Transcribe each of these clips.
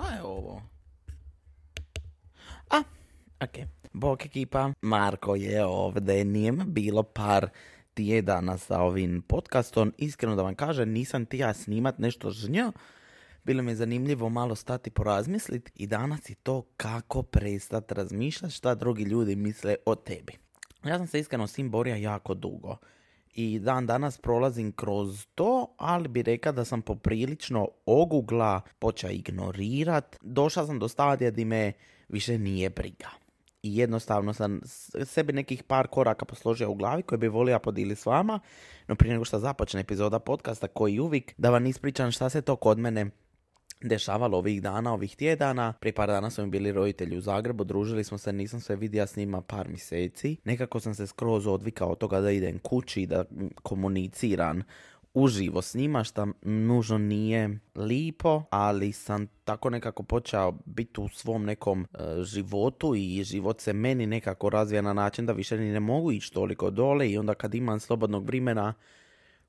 Kaj je ovo? A, ok. Bok ekipa, Marko je ovdje, nije me bilo par tjedana sa ovim podcastom. Iskreno da vam kažem, nisam ti ja snimat nešto žnjo. Bilo mi je zanimljivo malo stati porazmislit i danas je to kako prestat razmišljati šta drugi ljudi misle o tebi. Ja sam se iskreno s tim borio jako dugo i dan danas prolazim kroz to, ali bi rekao da sam poprilično ogugla počeo ignorirat. Došao sam do stadija di me više nije briga. I jednostavno sam sebi nekih par koraka posložio u glavi koje bi volio podijeliti s vama. No prije nego što započne epizoda podcasta koji uvijek da vam ispričam šta se to kod mene dešavalo ovih dana, ovih tjedana. Prije par dana su mi bili roditelji u Zagrebu, družili smo se, nisam se vidio s njima par mjeseci. Nekako sam se skroz odvikao od toga da idem kući, da komuniciram uživo s njima, što nužno nije lipo, ali sam tako nekako počeo biti u svom nekom e, životu i život se meni nekako razvija na način da više ni ne mogu ići toliko dole i onda kad imam slobodnog vremena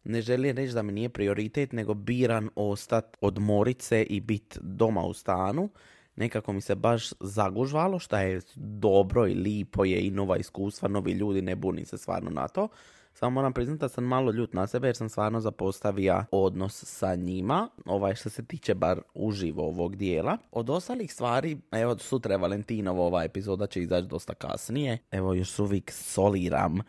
ne želim reći da mi nije prioritet, nego biran ostat odmorit se i biti doma u stanu. Nekako mi se baš zagužvalo, što je dobro i lipo je i nova iskustva, novi ljudi, ne bunim se stvarno na to. Samo moram priznati da sam malo ljut na sebe jer sam stvarno zapostavio odnos sa njima, ovaj što se tiče bar uživo ovog dijela. Od ostalih stvari, evo sutra je Valentinovo, ova epizoda će izaći dosta kasnije. Evo još uvijek soliram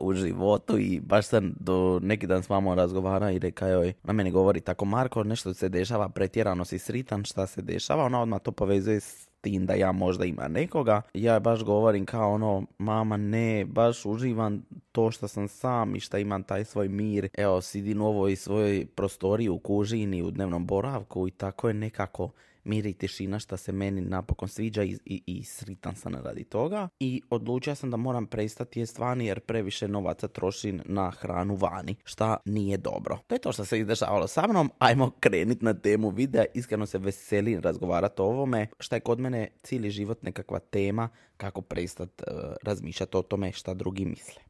u životu i baš sam do neki dan s mamom razgovara i reka joj, na meni govori tako Marko, nešto se dešava, pretjerano si sritan, šta se dešava, ona odmah to povezuje s tim da ja možda ima nekoga. Ja baš govorim kao ono, mama ne, baš uživam to što sam sam i što imam taj svoj mir. Evo, sidim u ovoj svojoj prostoriji u kužini, u dnevnom boravku i tako je nekako mir i tišina što se meni napokon sviđa i, i, i sritan sam radi toga. I odlučio sam da moram prestati jest vani jer previše novaca trošim na hranu vani, šta nije dobro. To je to što se izdešavalo sa mnom. Ajmo krenit na temu videa. Iskreno se veselim razgovarati o ovome. Šta je kod mene cijeli život nekakva tema kako prestati uh, razmišljati o tome šta drugi misle.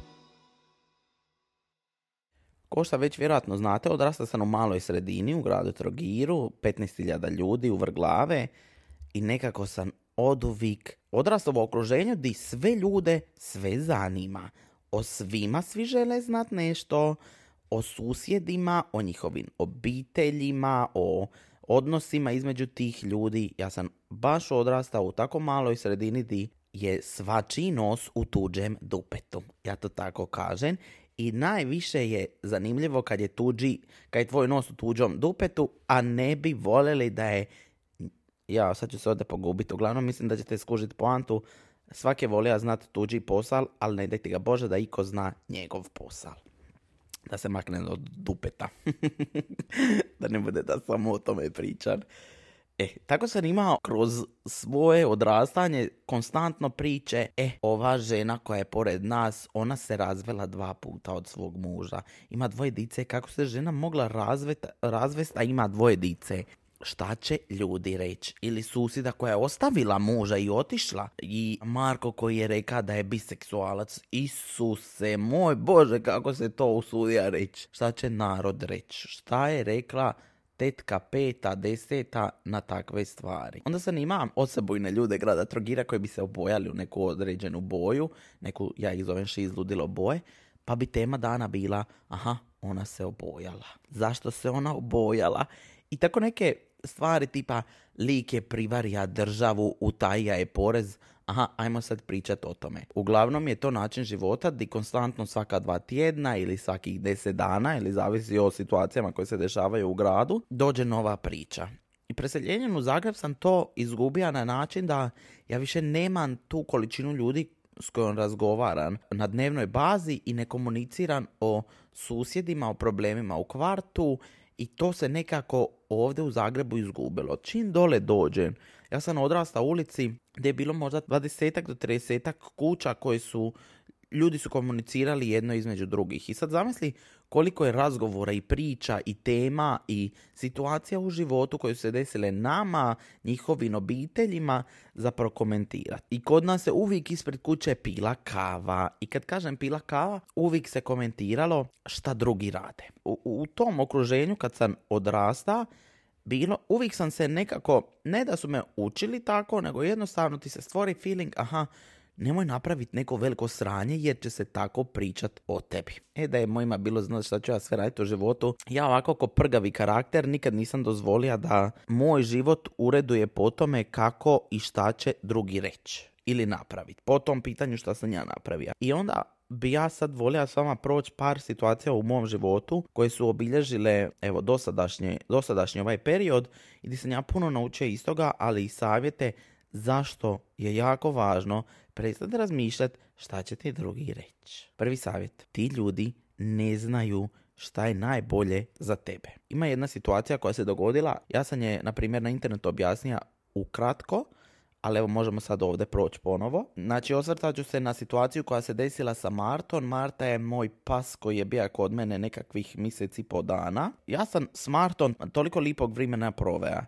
Ko što već vjerojatno znate, odrastao sam u maloj sredini u gradu Trogiru, 15.000 ljudi u vrglave i nekako sam oduvik odrastao u okruženju di sve ljude sve zanima. O svima svi žele znat nešto, o susjedima, o njihovim obiteljima, o odnosima između tih ljudi. Ja sam baš odrastao u tako maloj sredini di je svačiji nos u tuđem dupetu. Ja to tako kažem i najviše je zanimljivo kad je tuđi, kad je tvoj nos u tuđom dupetu, a ne bi voljeli da je, ja sad ću se ovdje pogubiti, uglavnom mislim da ćete skužiti poantu, svak je volio znati tuđi posal, ali ne dajte ga Bože da iko zna njegov posal. Da se makne od dupeta. da ne bude da samo o tome pričam. E, tako sam imao kroz svoje odrastanje konstantno priče, e, ova žena koja je pored nas, ona se razvela dva puta od svog muža. Ima dvoje dice, kako se žena mogla razvet, razvest, a ima dvoje dice? šta će ljudi reći. Ili susjeda koja je ostavila muža i otišla. I Marko koji je rekao da je biseksualac. Isuse, moj Bože, kako se to usudija reći. Šta će narod reći? Šta je rekla tetka peta, deseta na takve stvari. Onda sam imam osebujne ljude grada Trogira koji bi se obojali u neku određenu boju, neku, ja ih zovem izludilo boje, pa bi tema dana bila, aha, ona se obojala. Zašto se ona obojala? I tako neke stvari tipa lik je privarija državu, utajija je porez, aha, ajmo sad pričati o tome. Uglavnom je to način života di konstantno svaka dva tjedna ili svakih deset dana, ili zavisi o situacijama koje se dešavaju u gradu, dođe nova priča. I preseljenjem u Zagreb sam to izgubio na način da ja više nemam tu količinu ljudi s kojom razgovaram na dnevnoj bazi i ne komuniciram o susjedima, o problemima u kvartu i to se nekako ovdje u Zagrebu izgubilo. Čim dole dođem, ja sam odrastao u ulici gdje je bilo možda 20 do 30 kuća koje su ljudi su komunicirali jedno između drugih. I sad zamisli koliko je razgovora i priča i tema i situacija u životu koje su se desile nama, njihovim obiteljima za prokomentirati. I kod nas se uvijek ispred kuće pila kava. I kad kažem pila kava, uvijek se komentiralo šta drugi rade. U, u tom okruženju kad sam odrasta, bilo, uvijek sam se nekako, ne da su me učili tako, nego jednostavno ti se stvori feeling, aha, nemoj napraviti neko veliko sranje jer će se tako pričat o tebi. E da je mojima bilo znaš šta ću ja sve raditi u životu, ja ovako ko prgavi karakter nikad nisam dozvolio da moj život ureduje po tome kako i šta će drugi reći ili napraviti. Po tom pitanju šta sam ja napravio. I onda bi ja sad volio s vama proći par situacija u mom životu koje su obilježile evo dosadašnji, dosadašnji ovaj period i gdje sam ja puno naučio iz toga, ali i savjete zašto je jako važno prestati razmišljati šta će ti drugi reći. Prvi savjet, ti ljudi ne znaju šta je najbolje za tebe. Ima jedna situacija koja se dogodila, ja sam je na primjer na internetu objasnija ukratko, ali evo možemo sad ovdje proći ponovo. Znači osvrtat ću se na situaciju koja se desila sa Marton. Marta je moj pas koji je bio kod mene nekakvih mjeseci po dana. Ja sam s Marton toliko lipog vremena provea.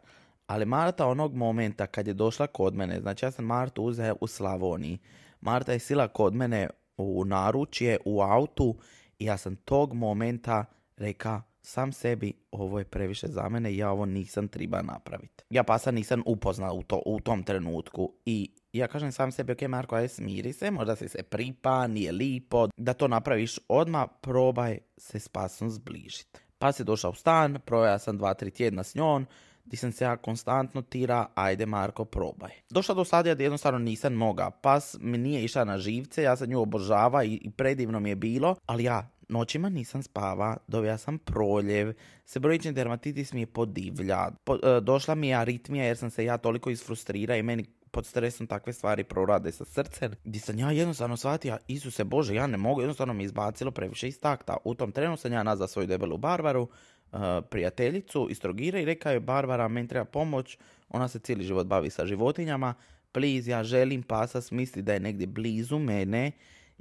Ali Marta onog momenta kad je došla kod mene, znači ja sam Martu uzeo u Slavoniji. Marta je sila kod mene u naručje, u autu i ja sam tog momenta reka sam sebi ovo je previše za mene ja ovo nisam treba napraviti. Ja pasa nisam upoznao u, to, u tom trenutku i ja kažem sam sebi, ok Marko, aj smiri se, možda si se pripa, nije lipo, da to napraviš odmah, probaj se s pasom zbližiti. Pas je došao u stan, proja sam dva, tri tjedna s njom, di sam se ja konstantno tira, ajde Marko, probaj. Došla do stadija da jednostavno nisam moga. Pas mi nije išla na živce, ja sam nju obožava i predivno mi je bilo, ali ja noćima nisam spava, dobija sam proljev, sebroični dermatitis mi je podivlja, po, e, došla mi je aritmija jer sam se ja toliko isfrustrira i meni pod stresom takve stvari prorade sa srcem, gdje sam ja jednostavno shvatio, Isuse Bože, ja ne mogu, jednostavno mi izbacilo previše iz takta. U tom trenu sam ja nazvao svoju debelu Barbaru, uh, prijateljicu iz Trogira i rekao je Barbara, meni treba pomoć, ona se cijeli život bavi sa životinjama, please, ja želim pasa smisli da je negdje blizu mene,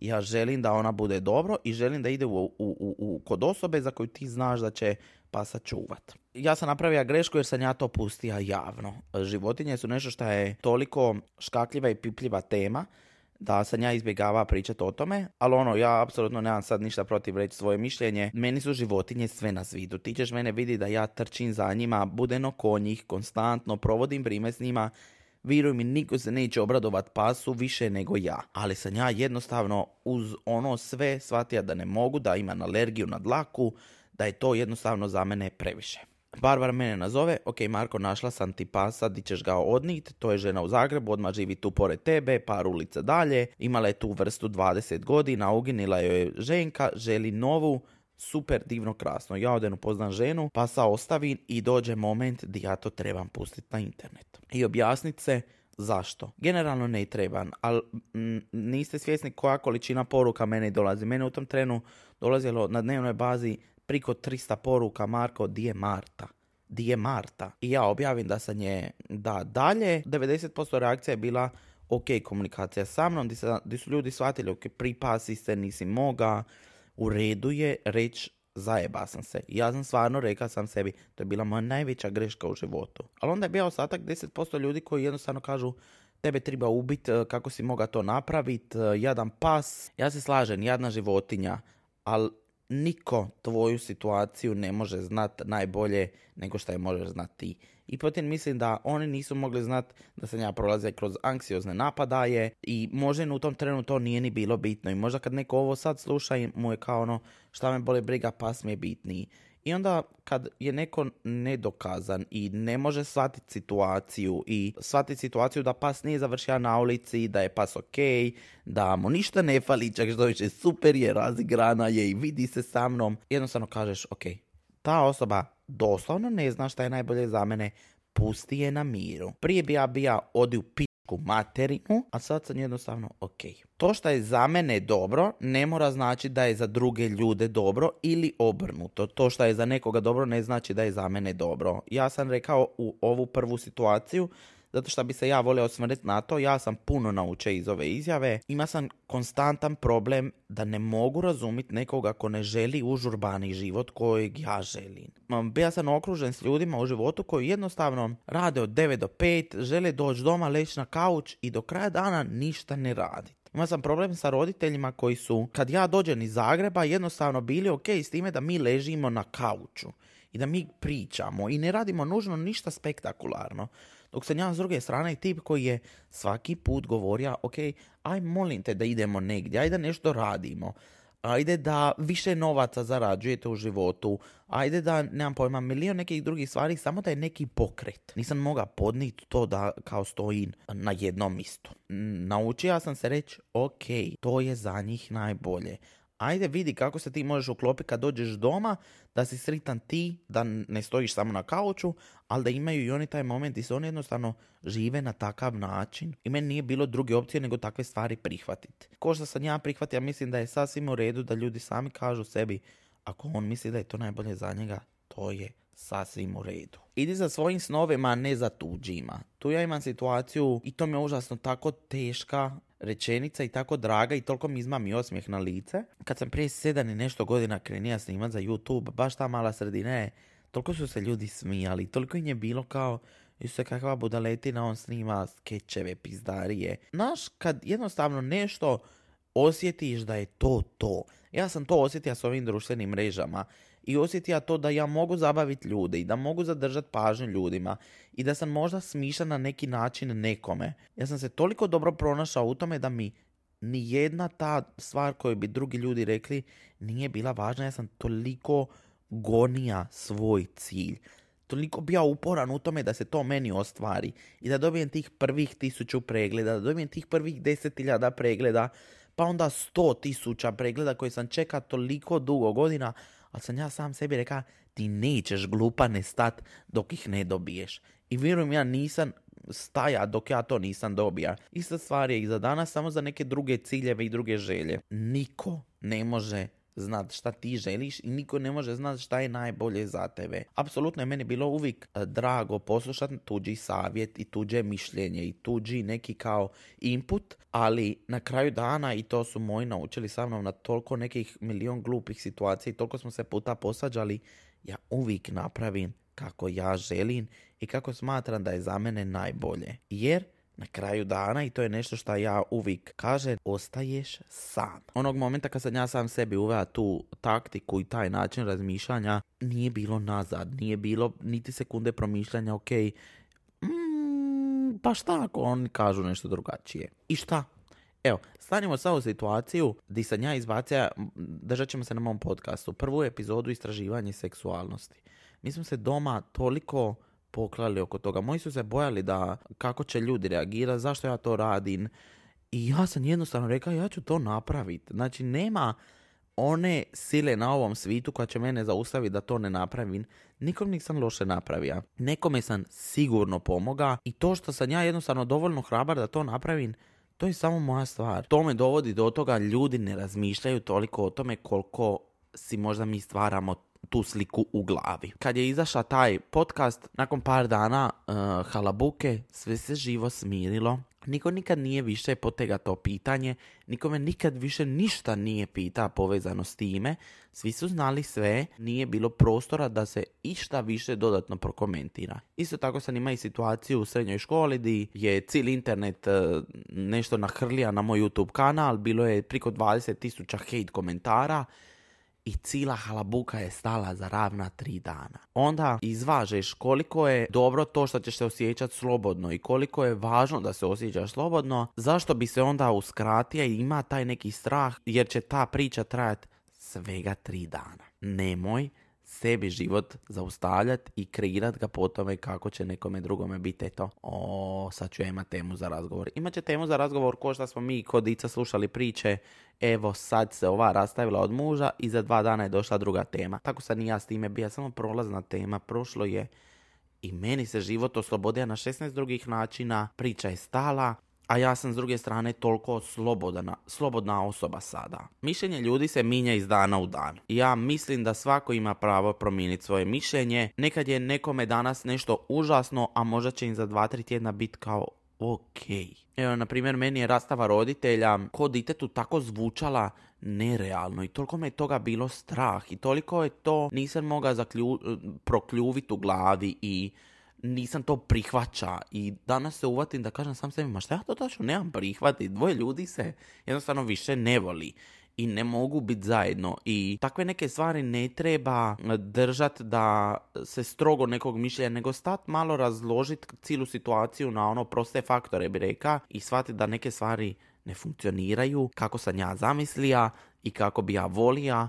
ja želim da ona bude dobro i želim da ide u, u, u, u kod osobe za koju ti znaš da će pasa čuvat. Ja sam napravio grešku jer sam ja to pustio javno. Životinje su nešto što je toliko škakljiva i pipljiva tema da sam ja izbjegava pričati o tome, ali ono, ja apsolutno nemam sad ništa protiv reći svoje mišljenje. Meni su životinje sve na zvidu. Ti ćeš mene vidi da ja trčim za njima, budem oko njih, konstantno, provodim vrijeme s njima, Vjeruj mi, niko se neće obradovat pasu više nego ja. Ali sam ja jednostavno uz ono sve shvatio da ne mogu, da imam alergiju na dlaku, da je to jednostavno za mene previše. Barbara mene nazove, ok Marko, našla sam ti pasa, di ćeš ga odnit, to je žena u Zagrebu, odmah živi tu pored tebe, par ulica dalje, imala je tu vrstu 20 godina, uginila joj je ženka, želi novu, super divno krasno. Ja odem upoznam ženu, pasa ostavim i dođe moment di ja to trebam pustiti na internet. I objasniti se zašto. Generalno ne trebam, ali niste svjesni koja količina poruka meni dolazi. Mene u tom trenu dolazilo na dnevnoj bazi priko 300 poruka Marko, di je Marta? Di je Marta? I ja objavim da sam je da dalje. 90% reakcija je bila ok komunikacija sa mnom, gdje su ljudi shvatili ok pripasi se, nisi moga, u redu je reći zajeba sam se. Ja sam stvarno rekao sam sebi, to je bila moja najveća greška u životu. Ali onda je bio ostatak 10% ljudi koji jednostavno kažu tebe treba ubiti, e, kako si moga to napraviti, e, jadan pas. Ja se slažem, jadna životinja, ali niko tvoju situaciju ne može znat najbolje nego što je možeš znati ti. I potim mislim da oni nisu mogli znat da sam ja prolazio kroz anksiozne napadaje i možda u tom trenu to nije ni bilo bitno i možda kad neko ovo sad sluša mu je kao ono šta me boli briga pas mi je bitniji. I onda kad je neko nedokazan i ne može shvatiti situaciju i shvatiti situaciju da pas nije završio na ulici, da je pas ok, da mu ništa ne fali, čak što više super je, razigrana je i vidi se sa mnom, jednostavno kažeš ok, ta osoba doslovno ne zna šta je najbolje za mene, pusti je na miru. Prije bi ja bija odi u pičku materinu, a sad sam jednostavno ok. To što je za mene dobro, ne mora znači da je za druge ljude dobro ili obrnuto. To što je za nekoga dobro ne znači da je za mene dobro. Ja sam rekao u ovu prvu situaciju zato što bi se ja volio osvrnuti na to, ja sam puno naučio iz ove izjave. Ima sam konstantan problem da ne mogu razumjeti nekoga ko ne želi užurbani život kojeg ja želim. Bija sam okružen s ljudima u životu koji jednostavno rade od 9 do 5, žele doći doma, leći na kauč i do kraja dana ništa ne radi. Ima sam problem sa roditeljima koji su, kad ja dođem iz Zagreba, jednostavno bili ok s time da mi ležimo na kauču i da mi pričamo i ne radimo nužno ništa spektakularno. Dok sam ja s druge strane tip koji je svaki put govorio, ok, aj molim te da idemo negdje, ajde da nešto radimo ajde da više novaca zarađujete u životu, ajde da, nemam pojma, milion nekih drugih stvari, samo da je neki pokret. Nisam mogao podniti to da kao stojim na jednom mjestu. Naučio sam se reći, ok, to je za njih najbolje ajde vidi kako se ti možeš uklopiti kad dođeš doma, da si sritan ti, da ne stojiš samo na kauču, ali da imaju i oni taj moment i se oni jednostavno žive na takav način. I meni nije bilo druge opcije nego takve stvari prihvatiti. Ko što sam ja prihvatio, mislim da je sasvim u redu da ljudi sami kažu sebi, ako on misli da je to najbolje za njega, to je sasvim u redu. Idi za svojim snovima, ne za tuđima. Tu ja imam situaciju i to mi je užasno tako teška rečenica i tako draga i toliko mi izma mi osmijeh na lice. Kad sam prije sedam i nešto godina krenija snimat za YouTube, baš ta mala sredina je, toliko su se ljudi smijali, toliko im je bilo kao, se kakva budaletina, on snima skečeve, pizdarije. Znaš, kad jednostavno nešto osjetiš da je to to. Ja sam to osjetio s ovim društvenim mrežama i osjetio to da ja mogu zabaviti ljude i da mogu zadržati pažnju ljudima i da sam možda smišan na neki način nekome. Ja sam se toliko dobro pronašao u tome da mi ni jedna ta stvar koju bi drugi ljudi rekli nije bila važna. Ja sam toliko gonija svoj cilj. Toliko bio uporan u tome da se to meni ostvari i da dobijem tih prvih tisuću pregleda, da dobijem tih prvih deset hiljada pregleda, pa onda sto tisuća pregleda koje sam čekao toliko dugo godina, ali sam ja sam sebi rekao, ti nećeš glupa ne stat dok ih ne dobiješ. I vjerujem, ja nisam staja dok ja to nisam dobija. Ista stvar je i za danas, samo za neke druge ciljeve i druge želje. Niko ne može znat šta ti želiš i niko ne može znat šta je najbolje za tebe. Apsolutno je meni bilo uvijek e, drago poslušati tuđi savjet i tuđe mišljenje i tuđi neki kao input, ali na kraju dana i to su moji naučili sa mnom na toliko nekih milion glupih situacija i toliko smo se puta posađali, ja uvijek napravim kako ja želim i kako smatram da je za mene najbolje. Jer na kraju dana i to je nešto što ja uvijek kažem, ostaješ sam. Onog momenta kad sam ja sam sebi uveo tu taktiku i taj način razmišljanja, nije bilo nazad, nije bilo niti sekunde promišljanja, ok, mm, pa šta ako oni kažu nešto drugačije? I šta? Evo, stanimo sad u situaciju gdje sam ja izbacio, držat ćemo se na mom podcastu, prvu epizodu istraživanje seksualnosti. Mi smo se doma toliko poklali oko toga. Moji su se bojali da kako će ljudi reagirati, zašto ja to radim. I ja sam jednostavno rekao ja ću to napraviti. Znači nema one sile na ovom svitu koja će mene zaustaviti da to ne napravim. Nikom nisam loše napravio. Nekome sam sigurno pomoga i to što sam ja jednostavno dovoljno hrabar da to napravim, to je samo moja stvar. To me dovodi do toga ljudi ne razmišljaju toliko o tome koliko si možda mi stvaramo tu sliku u glavi. Kad je izašao taj podcast, nakon par dana uh, halabuke, sve se živo smirilo. Niko nikad nije više potega to pitanje, nikome nikad više ništa nije pita povezano s time, svi su znali sve, nije bilo prostora da se išta više dodatno prokomentira. Isto tako sam ima i situaciju u srednjoj školi gdje je cijeli internet uh, nešto nahrlija na moj YouTube kanal, bilo je priko 20.000 hate komentara, i cijela halabuka je stala za ravna tri dana. Onda izvažeš koliko je dobro to što ćeš se osjećati slobodno i koliko je važno da se osjećaš slobodno, zašto bi se onda uskratio i ima taj neki strah jer će ta priča trajati svega tri dana. Nemoj sebi život zaustavljati i kreirat ga po tome kako će nekome drugome biti eto, o, sad ću ja imat temu za razgovor. Imat će temu za razgovor ko što smo mi kod Ica slušali priče, evo sad se ova rastavila od muža i za dva dana je došla druga tema. Tako sad ni ja s time bija, samo prolazna tema, prošlo je i meni se život oslobodio na 16 drugih načina, priča je stala, a ja sam s druge strane toliko slobodna, slobodna osoba sada. Mišljenje ljudi se minja iz dana u dan. Ja mislim da svako ima pravo promijeniti svoje mišljenje. Nekad je nekome danas nešto užasno, a možda će im za dva, tri tjedna biti kao ok. Evo, na primjer, meni je rastava roditelja ko ditetu tako zvučala nerealno i toliko me je toga bilo strah i toliko je to nisam mogao zaklju, prokljuviti u glavi i nisam to prihvaća i danas se uvatim da kažem sam sebi, ma šta ja to točno nemam prihvatiti, dvoje ljudi se jednostavno više ne voli i ne mogu biti zajedno i takve neke stvari ne treba držati da se strogo nekog mišljenja, nego stat malo razložiti cijelu situaciju na ono proste faktore bi reka i shvatiti da neke stvari ne funkcioniraju kako sam ja zamislija i kako bi ja volija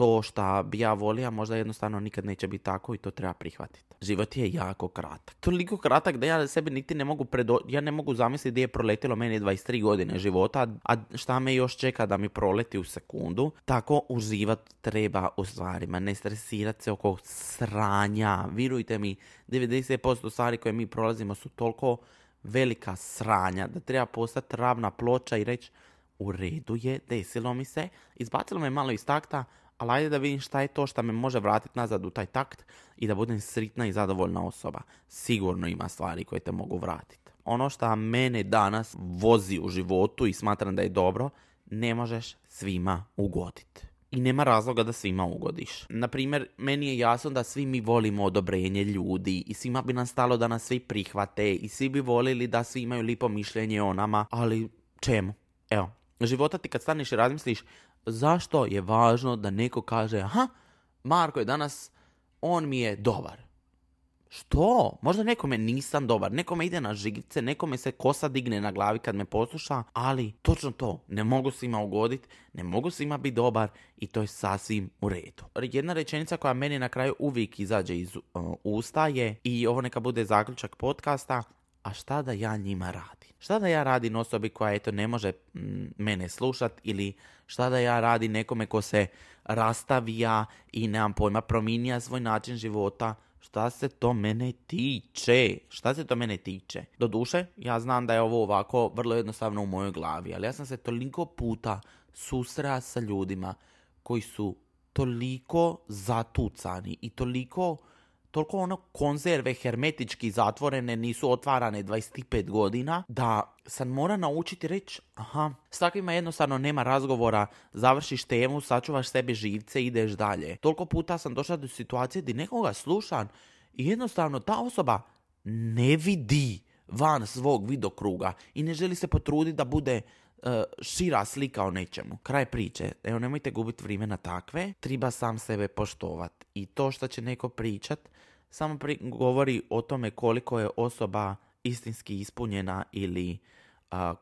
to šta bi ja volio, možda jednostavno nikad neće biti tako i to treba prihvatiti. Život je jako kratak. Toliko kratak da ja sebi niti ne mogu predo... ja ne mogu zamisliti gdje je proletilo meni 23 godine života, a šta me još čeka da mi proleti u sekundu. Tako uživat treba u stvarima, ne stresirati se oko sranja. Virujte mi, 90% stvari koje mi prolazimo su toliko velika sranja da treba postati ravna ploča i reći u redu je, desilo mi se, izbacilo me malo iz takta, ali ajde da vidim šta je to što me može vratiti nazad u taj takt i da budem sritna i zadovoljna osoba. Sigurno ima stvari koje te mogu vratiti. Ono što mene danas vozi u životu i smatram da je dobro, ne možeš svima ugoditi. I nema razloga da svima ugodiš. Naprimjer, meni je jasno da svi mi volimo odobrenje ljudi i svima bi nam stalo da nas svi prihvate i svi bi volili da svi imaju lipo mišljenje o nama, ali čemu? Evo, života ti kad staneš i razmisliš zašto je važno da neko kaže, aha, Marko je danas, on mi je dobar. Što? Možda nekome nisam dobar, nekome ide na žigce, nekome se kosa digne na glavi kad me posluša, ali točno to, ne mogu svima ugoditi, ne mogu svima biti dobar i to je sasvim u redu. Jedna rečenica koja meni na kraju uvijek izađe iz uh, usta je, i ovo neka bude zaključak podcasta, a šta da ja njima radim? Šta da ja radim osobi koja eto ne može mm, mene slušat ili šta da ja radim nekome ko se rastavija i nemam pojma prominija svoj način života? Šta se to mene tiče? Šta se to mene tiče? Doduše, ja znam da je ovo ovako vrlo jednostavno u mojoj glavi, ali ja sam se toliko puta susrela sa ljudima koji su toliko zatucani i toliko toliko ono konzerve hermetički zatvorene, nisu otvarane 25 godina, da sam mora naučiti reći, aha, s takvima jednostavno nema razgovora, završiš temu, sačuvaš sebi živce, ideš dalje. Toliko puta sam došla do situacije gdje nekoga slušam i jednostavno ta osoba ne vidi van svog vidokruga i ne želi se potruditi da bude šira slika o nečemu. Kraj priče. Evo, nemojte gubiti vrijeme na takve. Treba sam sebe poštovat. I to što će neko pričat, samo pri- govori o tome koliko je osoba istinski ispunjena ili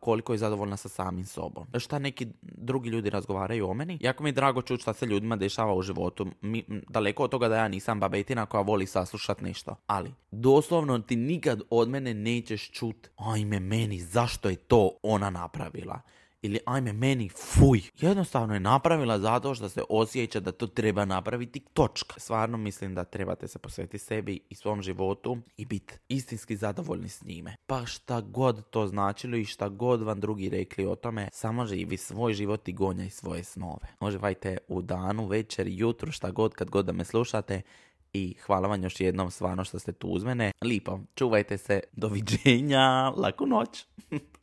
koliko je zadovoljna sa samim sobom. Šta neki drugi ljudi razgovaraju o meni? Jako mi je drago čuti šta se ljudima dešava u životu. Mi, daleko od toga da ja nisam babetina koja voli saslušat nešto. Ali, doslovno ti nikad od mene nećeš čut ajme meni, zašto je to ona napravila? Ili ajme meni fuj. Jednostavno je napravila zato što se osjeća da to treba napraviti točka. Stvarno mislim da trebate se posvetiti sebi i svom životu i biti istinski zadovoljni s njime. Pa šta god to značilo i šta god vam drugi rekli o tome, samo živi svoj život i gonjaj svoje snove. Moževajte u danu, večer, jutru, šta god kad god da me slušate i hvala vam još jednom stvarno što ste tu uz mene. Lipo, čuvajte se, doviđenja, laku noć.